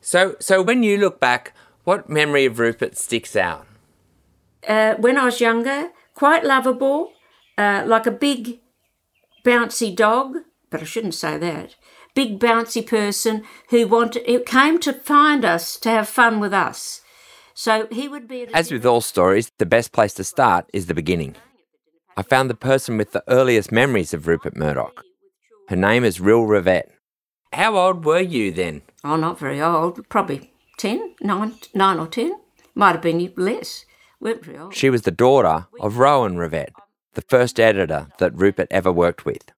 So, so when you look back, what memory of Rupert sticks out? Uh, when I was younger, quite lovable, uh, like a big bouncy dog, but I shouldn't say that. Big bouncy person who wanted, who came to find us to have fun with us. So he would be. As with all stories, the best place to start is the beginning. I found the person with the earliest memories of Rupert Murdoch. Her name is Rill Rivett. How old were you then? Oh, not very old. Probably 10, 9, 9 or 10. Might have been less. Weren't very old. She was the daughter of Rowan Rivett, the first editor that Rupert ever worked with.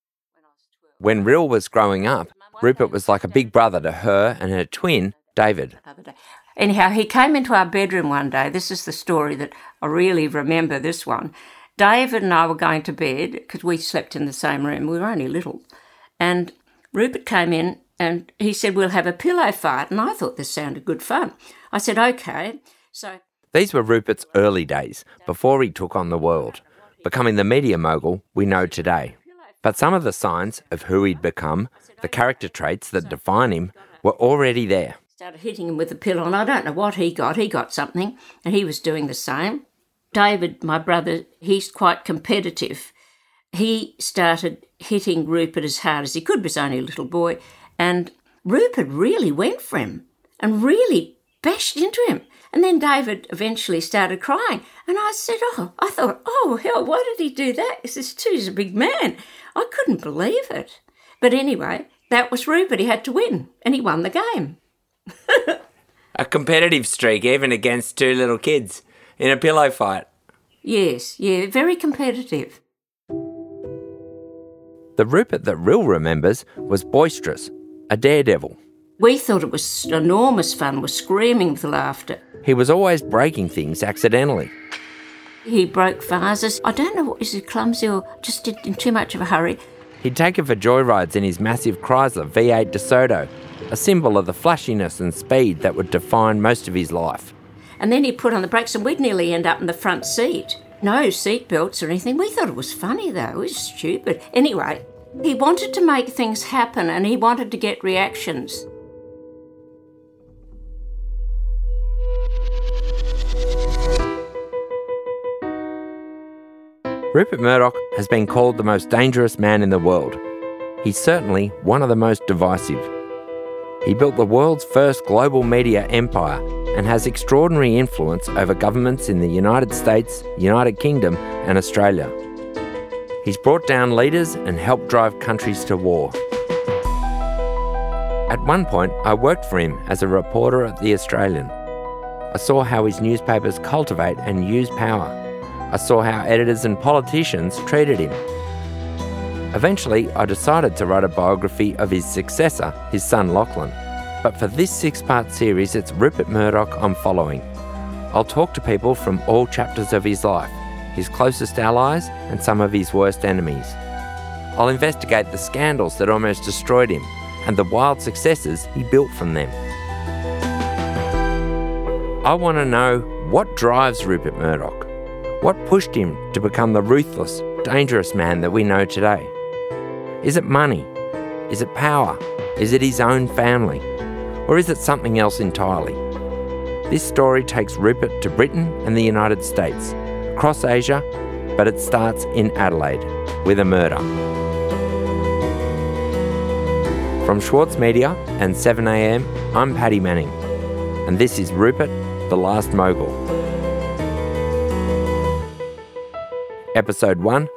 When Rill was growing up, Rupert was like a big brother to her and her twin, David. Anyhow, he came into our bedroom one day. This is the story that I really remember this one. David and I were going to bed because we slept in the same room. We were only little. And Rupert came in and he said, We'll have a pillow fight. And I thought this sounded good fun. I said, Okay. So. These were Rupert's early days, before he took on the world, becoming the media mogul we know today. But some of the signs of who he'd become, the character traits that define him, were already there. Started hitting him with a pillow, and I don't know what he got. He got something, and he was doing the same. David, my brother, he's quite competitive. He started hitting Rupert as hard as he could, was only a little boy, and Rupert really went for him and really bashed into him. And then David eventually started crying. And I said, Oh, I thought, oh, hell, why did he do that? He says, He's a big man. I couldn't believe it. But anyway, that was Rupert. He had to win, and he won the game. a competitive streak, even against two little kids in a pillow fight. Yes, yeah, very competitive. The Rupert that Rill remembers was boisterous, a daredevil. We thought it was enormous fun, we're screaming with laughter. He was always breaking things accidentally. He broke vases. I don't know, is he clumsy or just in too much of a hurry? He'd take her for joyrides in his massive Chrysler V8 DeSoto, a symbol of the flashiness and speed that would define most of his life. And then he'd put on the brakes and we'd nearly end up in the front seat. No seat belts or anything. We thought it was funny though. It was stupid. Anyway, he wanted to make things happen and he wanted to get reactions. Rupert Murdoch has been called the most dangerous man in the world. He's certainly one of the most divisive. He built the world's first global media empire and has extraordinary influence over governments in the United States, United Kingdom, and Australia. He's brought down leaders and helped drive countries to war. At one point, I worked for him as a reporter at The Australian. I saw how his newspapers cultivate and use power. I saw how editors and politicians treated him. Eventually, I decided to write a biography of his successor, his son Lachlan. But for this six part series, it's Rupert Murdoch I'm following. I'll talk to people from all chapters of his life, his closest allies, and some of his worst enemies. I'll investigate the scandals that almost destroyed him and the wild successes he built from them. I want to know what drives Rupert Murdoch. What pushed him to become the ruthless, dangerous man that we know today? Is it money? Is it power? Is it his own family? Or is it something else entirely? This story takes Rupert to Britain and the United States, across Asia, but it starts in Adelaide with a murder. From Schwartz Media and 7am, I'm Paddy Manning, and this is Rupert, the Last Mogul. Episode 1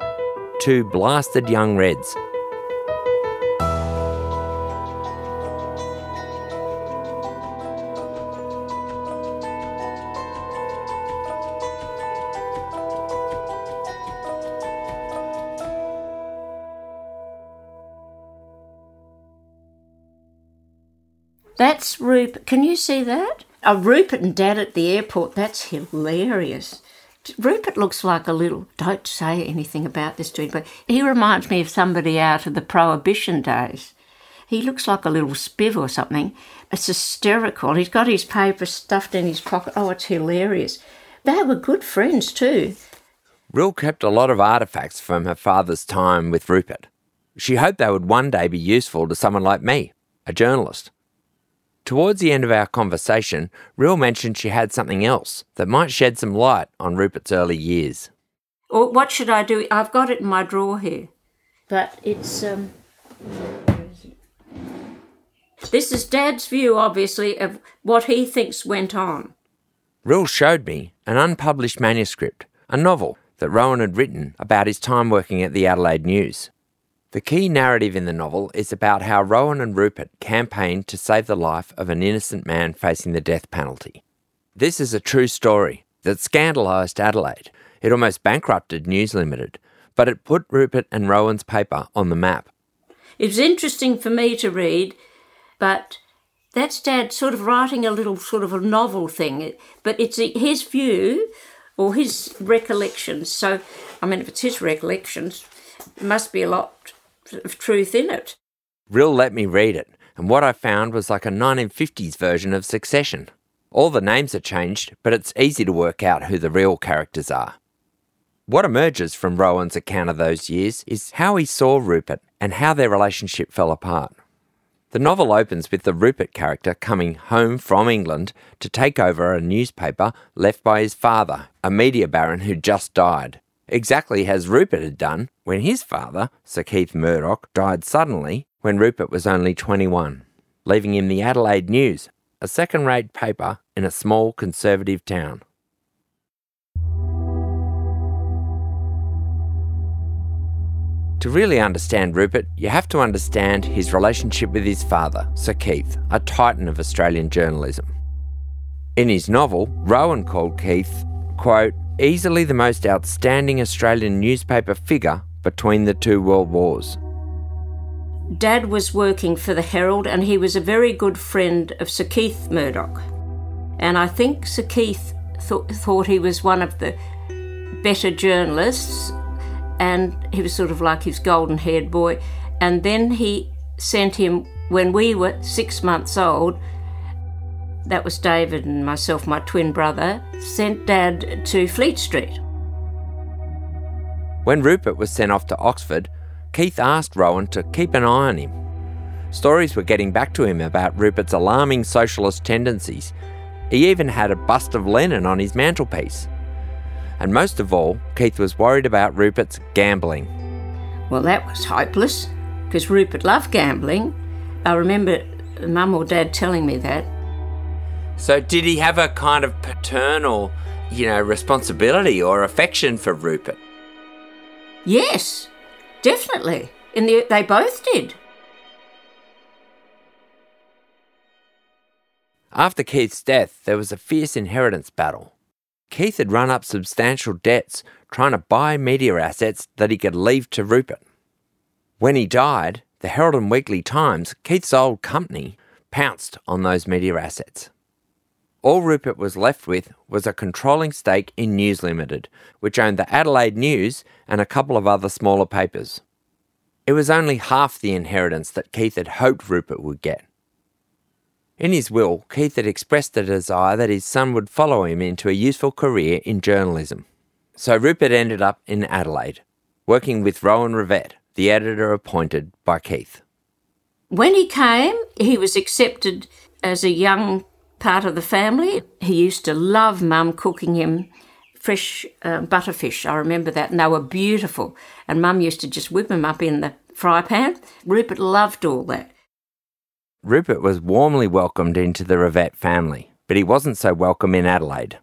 Two Blasted Young Reds. Rupert. Can you see that? Oh, Rupert and Dad at the airport. That's hilarious. Rupert looks like a little. Don't say anything about this to him, but he reminds me of somebody out of the Prohibition days. He looks like a little spiv or something. It's hysterical. He's got his paper stuffed in his pocket. Oh, it's hilarious. They were good friends too. Rill kept a lot of artefacts from her father's time with Rupert. She hoped they would one day be useful to someone like me, a journalist. Towards the end of our conversation, Rill mentioned she had something else that might shed some light on Rupert's early years. Or what should I do? I've got it in my drawer here, but it's um. This is Dad's view, obviously, of what he thinks went on. Rill showed me an unpublished manuscript, a novel that Rowan had written about his time working at the Adelaide News. The key narrative in the novel is about how Rowan and Rupert campaigned to save the life of an innocent man facing the death penalty. This is a true story that scandalised Adelaide. It almost bankrupted News Limited, but it put Rupert and Rowan's paper on the map. It was interesting for me to read, but that's Dad sort of writing a little sort of a novel thing. But it's his view or his recollections. So, I mean, if it's his recollections, it must be a lot of truth in it. Rill let me read it, and what I found was like a 1950s version of Succession. All the names are changed, but it's easy to work out who the real characters are. What emerges from Rowan's account of those years is how he saw Rupert and how their relationship fell apart. The novel opens with the Rupert character coming home from England to take over a newspaper left by his father, a media baron who just died exactly as Rupert had done when his father, Sir Keith Murdoch, died suddenly when Rupert was only 21, leaving him the Adelaide News, a second rate paper in a small conservative town. To really understand Rupert, you have to understand his relationship with his father, Sir Keith, a titan of Australian journalism. In his novel, Rowan called Keith, quote, easily the most outstanding Australian newspaper figure between the two world wars. Dad was working for the Herald and he was a very good friend of Sir Keith Murdoch. And I think Sir Keith th- thought he was one of the better journalists and he was sort of like his golden haired boy. And then he sent him, when we were six months old, that was David and myself, my twin brother, sent Dad to Fleet Street. When Rupert was sent off to Oxford, Keith asked Rowan to keep an eye on him. Stories were getting back to him about Rupert's alarming socialist tendencies. He even had a bust of Lenin on his mantelpiece. And most of all, Keith was worried about Rupert's gambling. Well, that was hopeless, because Rupert loved gambling. I remember Mum or Dad telling me that. So, did he have a kind of paternal, you know, responsibility or affection for Rupert? Yes, definitely. In the, they both did. After Keith's death, there was a fierce inheritance battle. Keith had run up substantial debts trying to buy media assets that he could leave to Rupert. When he died, the Herald and Weekly Times, Keith's old company, pounced on those media assets. All Rupert was left with was a controlling stake in News Limited, which owned the Adelaide News and a couple of other smaller papers. It was only half the inheritance that Keith had hoped Rupert would get. In his will, Keith had expressed a desire that his son would follow him into a useful career in journalism. So Rupert ended up in Adelaide, working with Rowan Rivett, the editor appointed by Keith. When he came, he was accepted as a young part of the family. He used to love Mum cooking him fresh uh, butterfish. I remember that, and they were beautiful. And Mum used to just whip them up in the fry pan. Rupert loved all that. Rupert was warmly welcomed into the Rivett family, but he wasn't so welcome in Adelaide.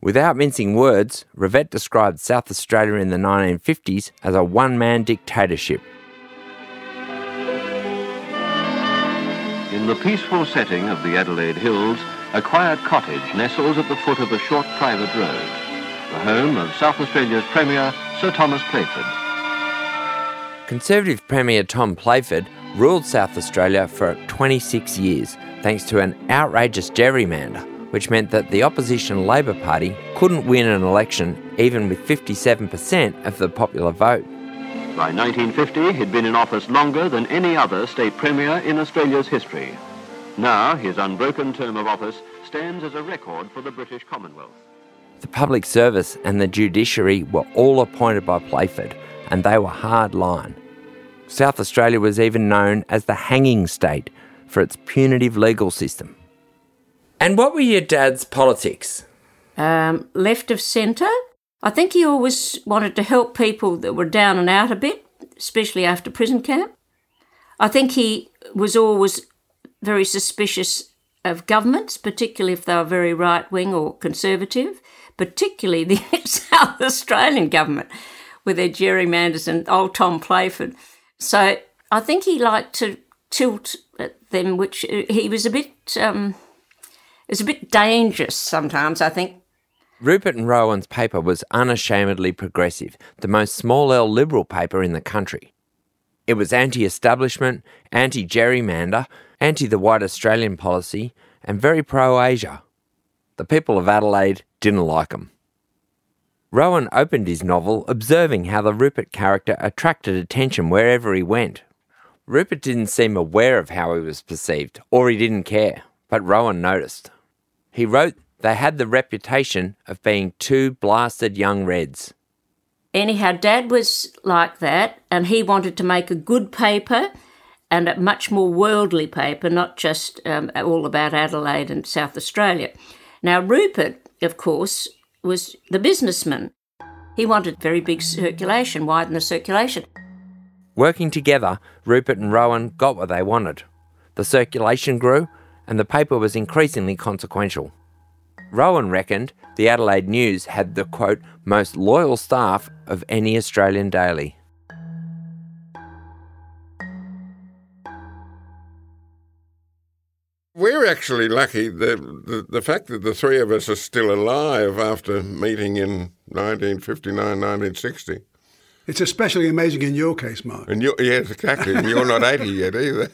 Without mincing words, Rivett described South Australia in the 1950s as a one man dictatorship In the peaceful setting of the Adelaide Hills, a quiet cottage nestles at the foot of a short private road, the home of South Australia's Premier, Sir Thomas Playford. Conservative Premier Tom Playford ruled South Australia for 26 years thanks to an outrageous gerrymander, which meant that the opposition Labor Party couldn't win an election even with 57% of the popular vote. By 1950, he'd been in office longer than any other state premier in Australia's history. Now, his unbroken term of office stands as a record for the British Commonwealth. The public service and the judiciary were all appointed by Playford, and they were hard line. South Australia was even known as the hanging state, for its punitive legal system. And what were your dad's politics? Um, left of centre. I think he always wanted to help people that were down and out a bit, especially after prison camp. I think he was always very suspicious of governments, particularly if they were very right wing or conservative, particularly the South Australian government with their gerrymanders and old Tom Playford. So I think he liked to tilt at them, which uh, he was a bit. Um, it was a bit dangerous sometimes, I think. Rupert and Rowan's paper was unashamedly progressive, the most small L liberal paper in the country. It was anti establishment, anti gerrymander, anti the white Australian policy, and very pro Asia. The people of Adelaide didn't like him. Rowan opened his novel observing how the Rupert character attracted attention wherever he went. Rupert didn't seem aware of how he was perceived, or he didn't care, but Rowan noticed. He wrote they had the reputation of being two blasted young Reds. Anyhow, Dad was like that, and he wanted to make a good paper and a much more worldly paper, not just um, all about Adelaide and South Australia. Now, Rupert, of course, was the businessman. He wanted very big circulation, widen the circulation. Working together, Rupert and Rowan got what they wanted. The circulation grew, and the paper was increasingly consequential. Rowan reckoned the Adelaide News had the quote, most loyal staff of any Australian daily. We're actually lucky. The, the, fact that the three of us are still alive after meeting in 1959, 1960. It's especially amazing in your case, Mark. And you, yes, exactly. And you're not 80 yet either.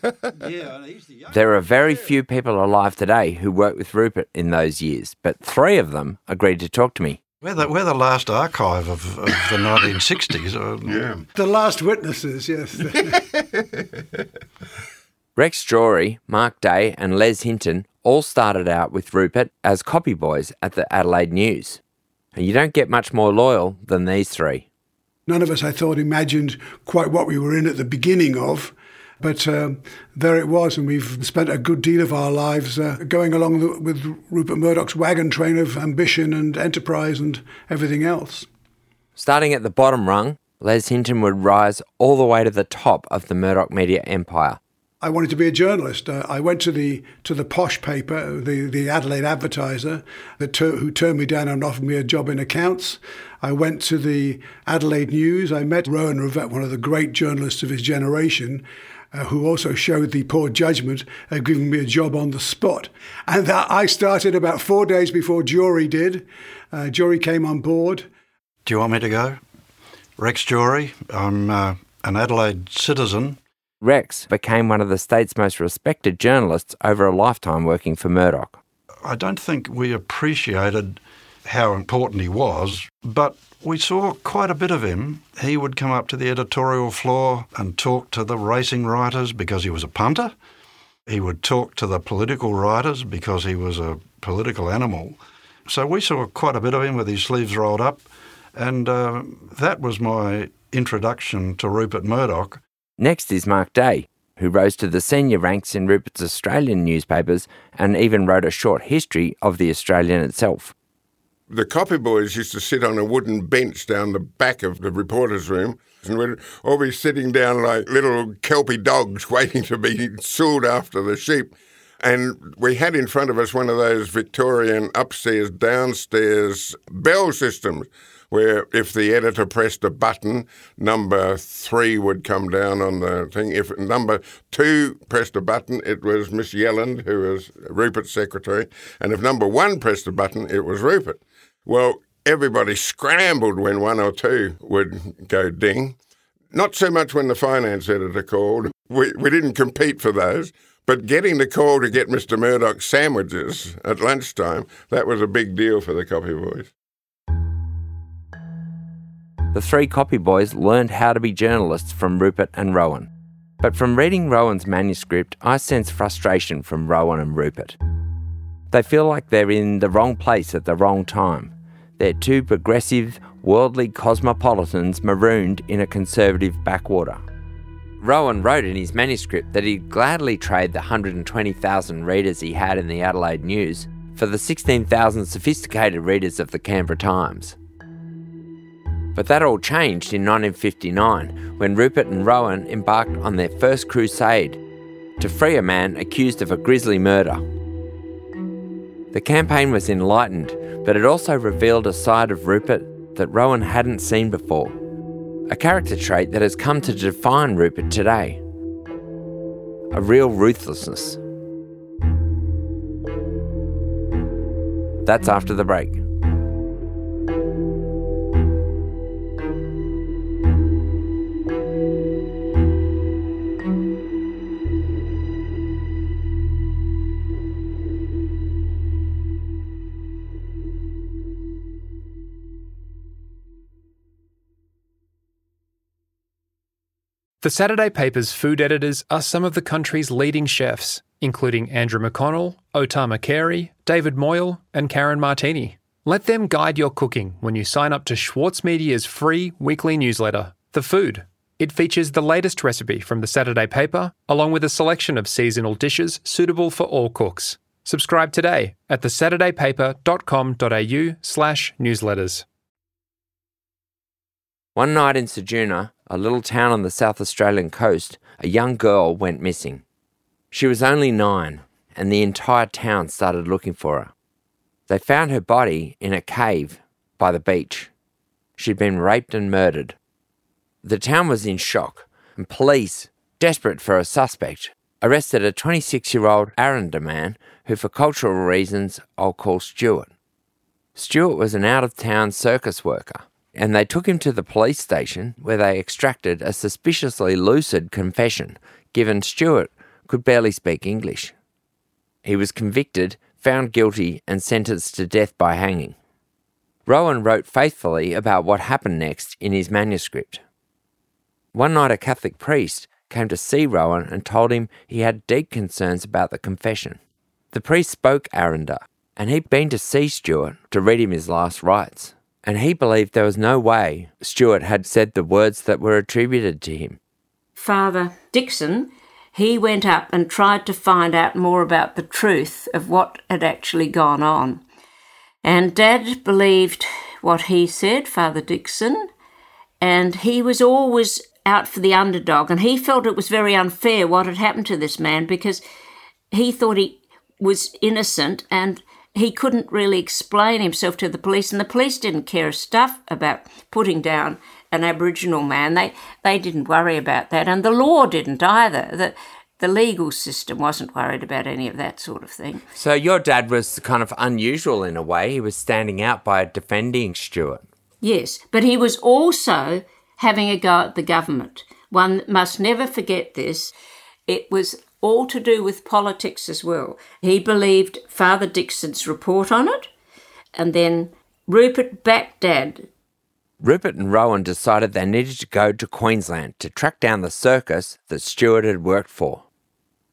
yeah, there are very few people alive today who worked with Rupert in those years, but three of them agreed to talk to me. We're the, we're the last archive of, of the 1960s. Um, yeah. The last witnesses, yes. Rex Jory, Mark Day, and Les Hinton all started out with Rupert as copy boys at the Adelaide News. And you don't get much more loyal than these three. None of us, I thought, imagined quite what we were in at the beginning of. But um, there it was, and we've spent a good deal of our lives uh, going along the, with Rupert Murdoch's wagon train of ambition and enterprise and everything else. Starting at the bottom rung, Les Hinton would rise all the way to the top of the Murdoch media empire, I wanted to be a journalist. Uh, I went to the to the posh paper, the the Adelaide Advertiser, that ter- who turned me down and offered me a job in accounts. I went to the Adelaide News. I met Rowan Rivett, one of the great journalists of his generation. Uh, who also showed the poor judgment of giving me a job on the spot. And that I started about four days before Jory did. Uh, Jory came on board. Do you want me to go? Rex Jory. I'm uh, an Adelaide citizen Rex became one of the state's most respected journalists over a lifetime working for Murdoch. I don't think we appreciated how important he was, but we saw quite a bit of him. He would come up to the editorial floor and talk to the racing writers because he was a punter. He would talk to the political writers because he was a political animal. So we saw quite a bit of him with his sleeves rolled up, and uh, that was my introduction to Rupert Murdoch. Next is Mark Day, who rose to the senior ranks in Rupert's Australian newspapers and even wrote a short history of the Australian itself. The copy boys used to sit on a wooden bench down the back of the reporter's room and we'd all be sitting down like little kelpie dogs waiting to be sold after the sheep. And we had in front of us one of those Victorian upstairs, downstairs bell systems where if the editor pressed a button, number three would come down on the thing. If number two pressed a button, it was Miss Yelland, who was Rupert's secretary. And if number one pressed a button, it was Rupert. Well, everybody scrambled when one or two would go ding. Not so much when the finance editor called. We, we didn't compete for those. But getting the call to get Mr. Murdoch's sandwiches at lunchtime, that was a big deal for the copy boys the three copy boys learned how to be journalists from Rupert and Rowan. But from reading Rowan's manuscript, I sense frustration from Rowan and Rupert. They feel like they're in the wrong place at the wrong time. They're two progressive, worldly cosmopolitans marooned in a conservative backwater. Rowan wrote in his manuscript that he'd gladly trade the 120,000 readers he had in the Adelaide News for the 16,000 sophisticated readers of the Canberra Times. But that all changed in 1959 when Rupert and Rowan embarked on their first crusade to free a man accused of a grisly murder. The campaign was enlightened, but it also revealed a side of Rupert that Rowan hadn't seen before. A character trait that has come to define Rupert today. A real ruthlessness. That's after the break. The Saturday paper's food editors are some of the country's leading chefs, including Andrew McConnell, O Tama Carey, David Moyle, and Karen Martini. Let them guide your cooking when you sign up to Schwartz Media's free weekly newsletter, The Food. It features the latest recipe from the Saturday paper, along with a selection of seasonal dishes suitable for all cooks. Subscribe today at thesaturdaypaper.com.au slash newsletters. One night in Ceduna, a little town on the South Australian coast, a young girl went missing. She was only nine, and the entire town started looking for her. They found her body in a cave by the beach. She'd been raped and murdered. The town was in shock, and police, desperate for a suspect, arrested a 26 year old Aranda man who, for cultural reasons, I'll call Stuart. Stuart was an out of town circus worker and they took him to the police station where they extracted a suspiciously lucid confession, given Stuart could barely speak English. He was convicted, found guilty, and sentenced to death by hanging. Rowan wrote faithfully about what happened next in his manuscript. One night, a Catholic priest came to see Rowan and told him he had deep concerns about the confession. The priest spoke Aranda, and he'd been to see Stuart to read him his last rites and he believed there was no way Stuart had said the words that were attributed to him. Father Dixon, he went up and tried to find out more about the truth of what had actually gone on. And Dad believed what he said, Father Dixon, and he was always out for the underdog, and he felt it was very unfair what had happened to this man because he thought he was innocent and he couldn't really explain himself to the police, and the police didn't care a stuff about putting down an Aboriginal man. They they didn't worry about that, and the law didn't either. The the legal system wasn't worried about any of that sort of thing. So your dad was kind of unusual in a way. He was standing out by defending Stuart. Yes, but he was also having a go at the government. One must never forget this. It was all to do with politics as well. He believed Father Dixon's report on it, and then Rupert backed Dad. Rupert and Rowan decided they needed to go to Queensland to track down the circus that Stuart had worked for.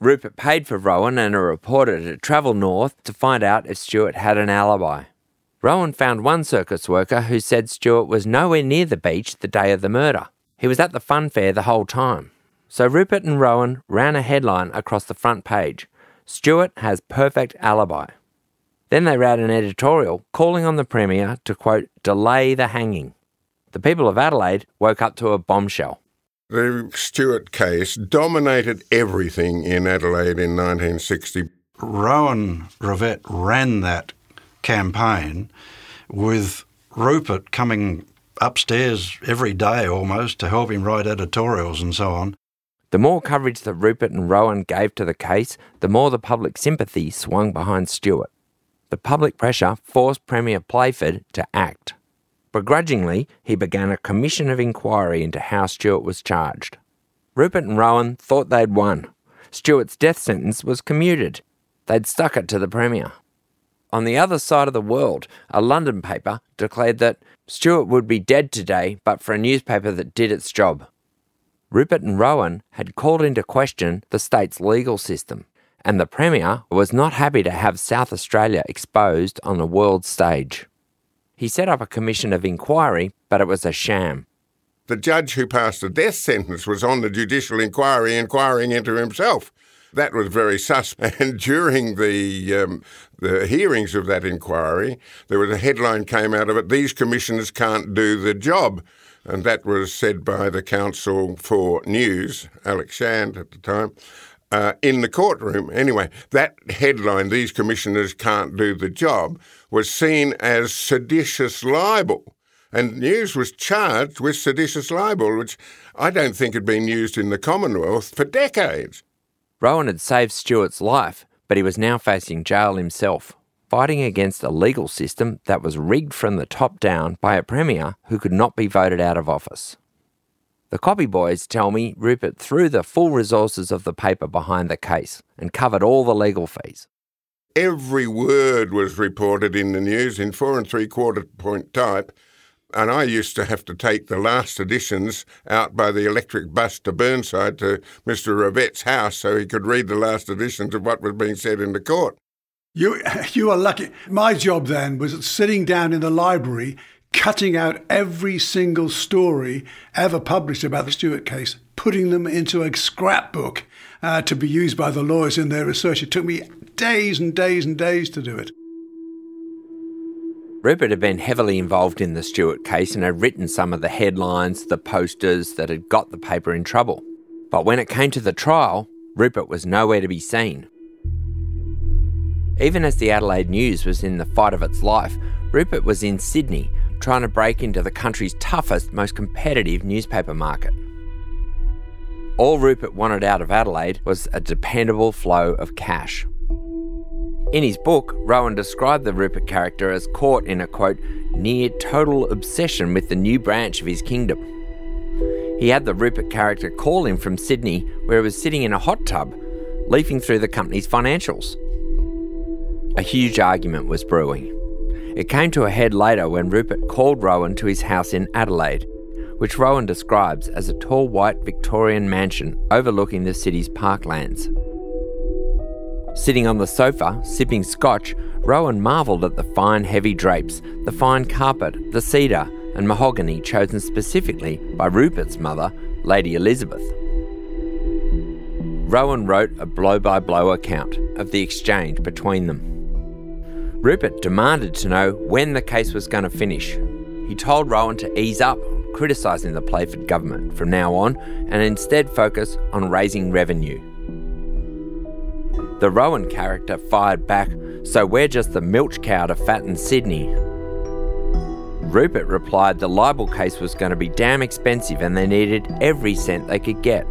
Rupert paid for Rowan and a reporter to travel north to find out if Stuart had an alibi. Rowan found one circus worker who said Stuart was nowhere near the beach the day of the murder. He was at the fun fair the whole time. So Rupert and Rowan ran a headline across the front page Stuart has perfect alibi. Then they ran an editorial calling on the Premier to, quote, delay the hanging. The people of Adelaide woke up to a bombshell. The Stuart case dominated everything in Adelaide in 1960. Rowan Rivett ran that campaign with Rupert coming upstairs every day almost to help him write editorials and so on. The more coverage that Rupert and Rowan gave to the case, the more the public sympathy swung behind Stuart. The public pressure forced Premier Playford to act. Begrudgingly, he began a commission of inquiry into how Stuart was charged. Rupert and Rowan thought they'd won. Stuart's death sentence was commuted. They'd stuck it to the Premier. On the other side of the world, a London paper declared that Stuart would be dead today but for a newspaper that did its job. Rupert and Rowan had called into question the state's legal system, and the Premier was not happy to have South Australia exposed on the world stage. He set up a commission of inquiry, but it was a sham. the judge who passed the death sentence was on the judicial inquiry inquiring into himself. That was very sus. And during the um, the hearings of that inquiry, there was a headline came out of it: "These commissioners can't do the job," and that was said by the counsel for news, Alex Shand at the time. Uh, in the courtroom. Anyway, that headline, These Commissioners Can't Do the Job, was seen as seditious libel. And News was charged with seditious libel, which I don't think had been used in the Commonwealth for decades. Rowan had saved Stuart's life, but he was now facing jail himself, fighting against a legal system that was rigged from the top down by a premier who could not be voted out of office. The copy boys tell me Rupert threw the full resources of the paper behind the case and covered all the legal fees. Every word was reported in the news in four and three quarter point type, and I used to have to take the last editions out by the electric bus to Burnside to Mr. Rivett's house so he could read the last editions of what was being said in the court. You, you are lucky. My job then was sitting down in the library, cutting out every single story ever published about the Stuart case, putting them into a scrapbook uh, to be used by the lawyers in their research. It took me days and days and days to do it. Rupert had been heavily involved in the Stuart case and had written some of the headlines, the posters that had got the paper in trouble. But when it came to the trial, Rupert was nowhere to be seen. Even as the Adelaide News was in the fight of its life, Rupert was in Sydney trying to break into the country's toughest, most competitive newspaper market. All Rupert wanted out of Adelaide was a dependable flow of cash. In his book, Rowan described the Rupert character as caught in a quote, near total obsession with the new branch of his kingdom. He had the Rupert character call him from Sydney, where he was sitting in a hot tub, leafing through the company's financials. A huge argument was brewing. It came to a head later when Rupert called Rowan to his house in Adelaide, which Rowan describes as a tall white Victorian mansion overlooking the city's parklands. Sitting on the sofa, sipping scotch, Rowan marvelled at the fine, heavy drapes, the fine carpet, the cedar, and mahogany chosen specifically by Rupert's mother, Lady Elizabeth. Rowan wrote a blow by blow account of the exchange between them. Rupert demanded to know when the case was going to finish. He told Rowan to ease up on criticising the Playford government from now on and instead focus on raising revenue. The Rowan character fired back, so we're just the milch cow to fatten Sydney. Rupert replied the libel case was going to be damn expensive and they needed every cent they could get.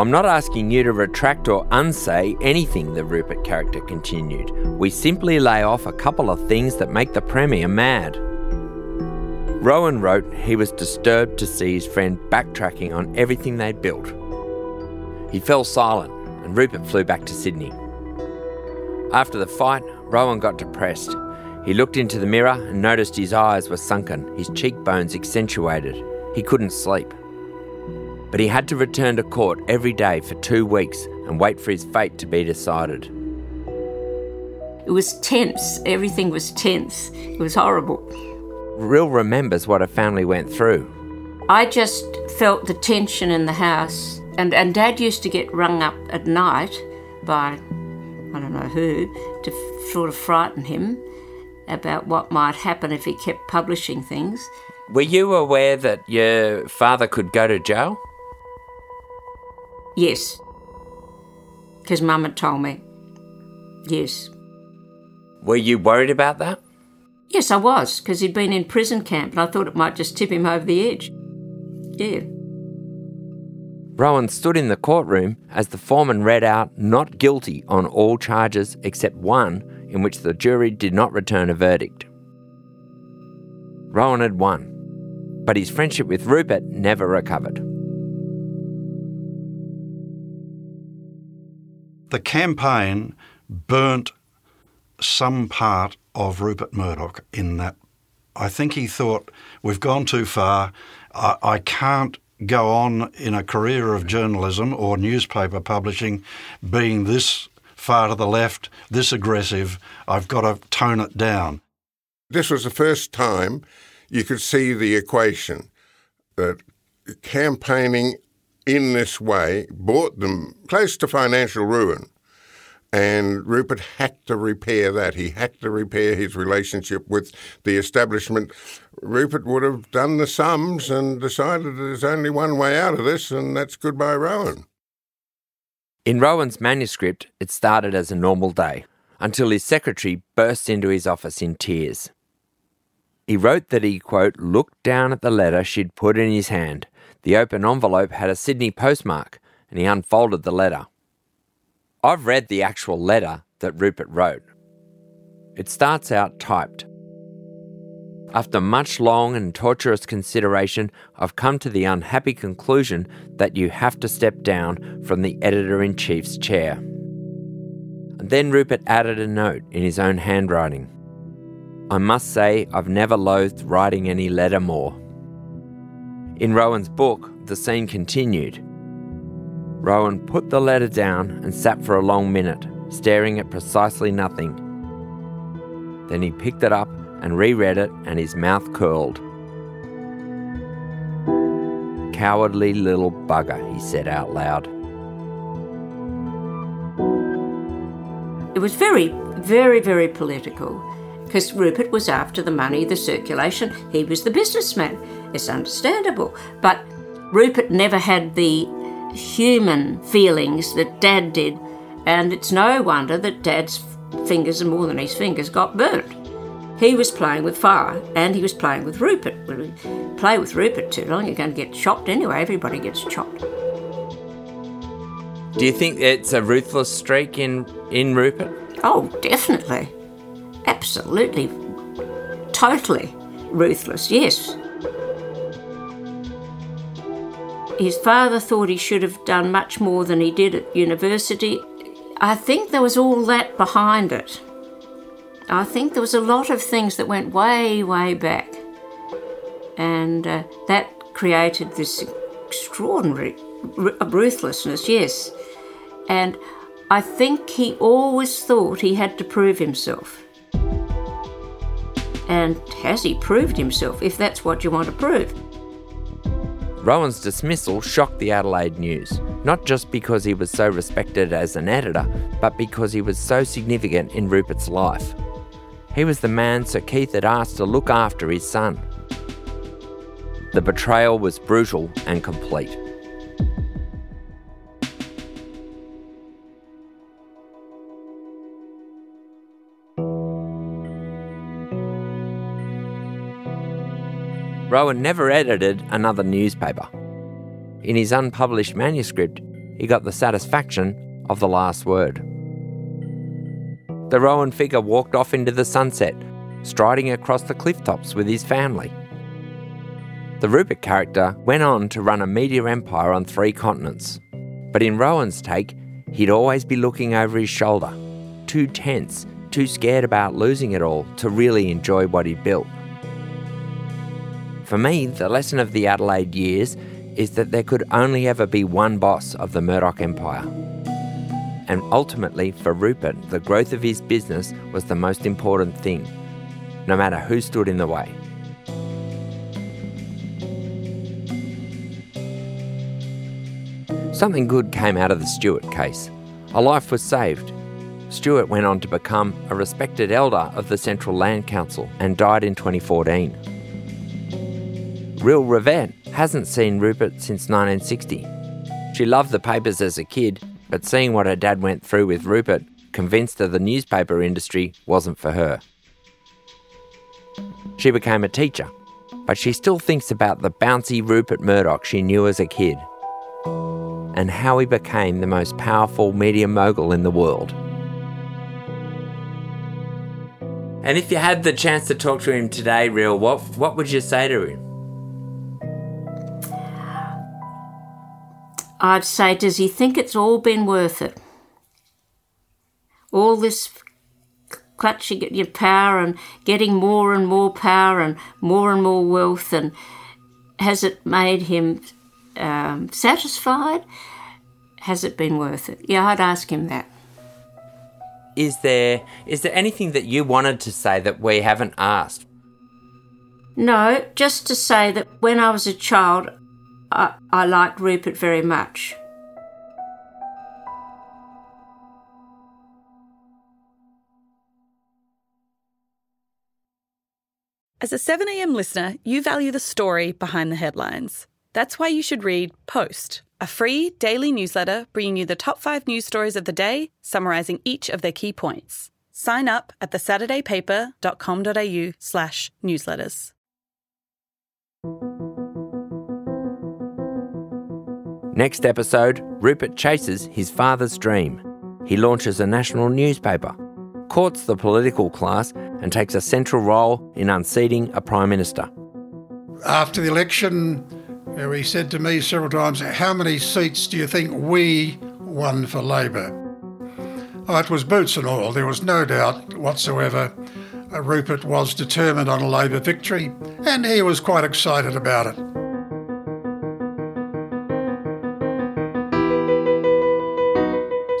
I'm not asking you to retract or unsay anything, the Rupert character continued. We simply lay off a couple of things that make the Premier mad. Rowan wrote he was disturbed to see his friend backtracking on everything they'd built. He fell silent and Rupert flew back to Sydney. After the fight, Rowan got depressed. He looked into the mirror and noticed his eyes were sunken, his cheekbones accentuated. He couldn't sleep. But he had to return to court every day for two weeks and wait for his fate to be decided. It was tense. Everything was tense. It was horrible. Rill remembers what her family went through. I just felt the tension in the house and, and Dad used to get rung up at night by, I don't know who, to sort of frighten him about what might happen if he kept publishing things. Were you aware that your father could go to jail? Yes. Because Mum had told me. Yes. Were you worried about that? Yes, I was, because he'd been in prison camp and I thought it might just tip him over the edge. Yeah. Rowan stood in the courtroom as the foreman read out not guilty on all charges except one in which the jury did not return a verdict. Rowan had won, but his friendship with Rupert never recovered. The campaign burnt some part of Rupert Murdoch in that I think he thought, we've gone too far. I, I can't go on in a career of journalism or newspaper publishing being this far to the left, this aggressive. I've got to tone it down. This was the first time you could see the equation. that campaigning in this way brought them close to financial ruin. And Rupert had to repair that. He had to repair his relationship with the establishment. Rupert would have done the sums and decided there's only one way out of this, and that's goodbye, Rowan. In Rowan's manuscript, it started as a normal day until his secretary burst into his office in tears. He wrote that he, quote, looked down at the letter she'd put in his hand. The open envelope had a Sydney postmark, and he unfolded the letter. I've read the actual letter that Rupert wrote. It starts out typed. After much long and torturous consideration, I've come to the unhappy conclusion that you have to step down from the editor in chief's chair. And then Rupert added a note in his own handwriting. I must say, I've never loathed writing any letter more. In Rowan's book, the scene continued. Rowan put the letter down and sat for a long minute, staring at precisely nothing. Then he picked it up and reread it, and his mouth curled. Cowardly little bugger, he said out loud. It was very, very, very political because Rupert was after the money, the circulation. He was the businessman. It's understandable. But Rupert never had the human feelings that Dad did, and it's no wonder that Dad's fingers, and more than his fingers, got burnt. He was playing with fire, and he was playing with Rupert. When you play with Rupert too long, you're going to get chopped anyway. Everybody gets chopped. Do you think it's a ruthless streak in, in Rupert? Oh, definitely. Absolutely. Totally ruthless, yes. His father thought he should have done much more than he did at university. I think there was all that behind it. I think there was a lot of things that went way, way back. And uh, that created this extraordinary r- ruthlessness, yes. And I think he always thought he had to prove himself. And has he proved himself, if that's what you want to prove? Rowan's dismissal shocked the Adelaide News, not just because he was so respected as an editor, but because he was so significant in Rupert's life. He was the man Sir Keith had asked to look after his son. The betrayal was brutal and complete. Rowan never edited another newspaper. In his unpublished manuscript, he got the satisfaction of the last word. The Rowan figure walked off into the sunset, striding across the cliff tops with his family. The Rupert character went on to run a media empire on three continents. But in Rowan's take, he'd always be looking over his shoulder, too tense, too scared about losing it all to really enjoy what he'd built. For me, the lesson of the Adelaide years is that there could only ever be one boss of the Murdoch empire. And ultimately, for Rupert, the growth of his business was the most important thing, no matter who stood in the way. Something good came out of the Stuart case. A life was saved. Stuart went on to become a respected elder of the Central Land Council and died in 2014. Rill Rivett hasn't seen Rupert since 1960. She loved the papers as a kid, but seeing what her dad went through with Rupert convinced her the newspaper industry wasn't for her. She became a teacher, but she still thinks about the bouncy Rupert Murdoch she knew as a kid and how he became the most powerful media mogul in the world. And if you had the chance to talk to him today, Rill, what, what would you say to him? I'd say, does he think it's all been worth it? All this clutching at your power and getting more and more power and more and more wealth, and has it made him um, satisfied? Has it been worth it? Yeah, I'd ask him that. Is there is there anything that you wanted to say that we haven't asked? No, just to say that when I was a child, I, I Rupert very much. As a 7am listener, you value the story behind the headlines. That's why you should read Post, a free daily newsletter bringing you the top five news stories of the day, summarising each of their key points. Sign up at thesaturdaypaper.com.au slash newsletters. Next episode Rupert chases his father's dream. He launches a national newspaper, courts the political class, and takes a central role in unseating a Prime Minister. After the election, he said to me several times, How many seats do you think we won for Labor? Oh, it was boots and all. There was no doubt whatsoever. Uh, Rupert was determined on a Labor victory, and he was quite excited about it.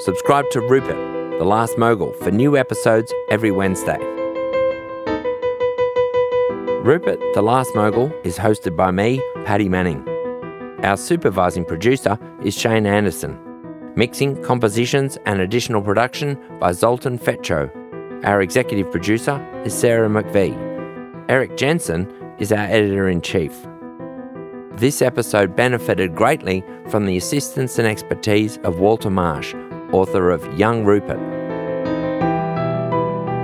Subscribe to Rupert, The Last Mogul, for new episodes every Wednesday. Rupert, The Last Mogul is hosted by me, Paddy Manning. Our supervising producer is Shane Anderson. Mixing, compositions, and additional production by Zoltan Fecso. Our executive producer is Sarah McVeigh. Erik Jensen is our editor in chief. This episode benefited greatly from the assistance and expertise of Walter Marsh, author of Young Rupert.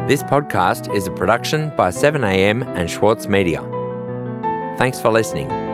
This podcast is a production by 7am and Schwartz Media. Thanks for listening.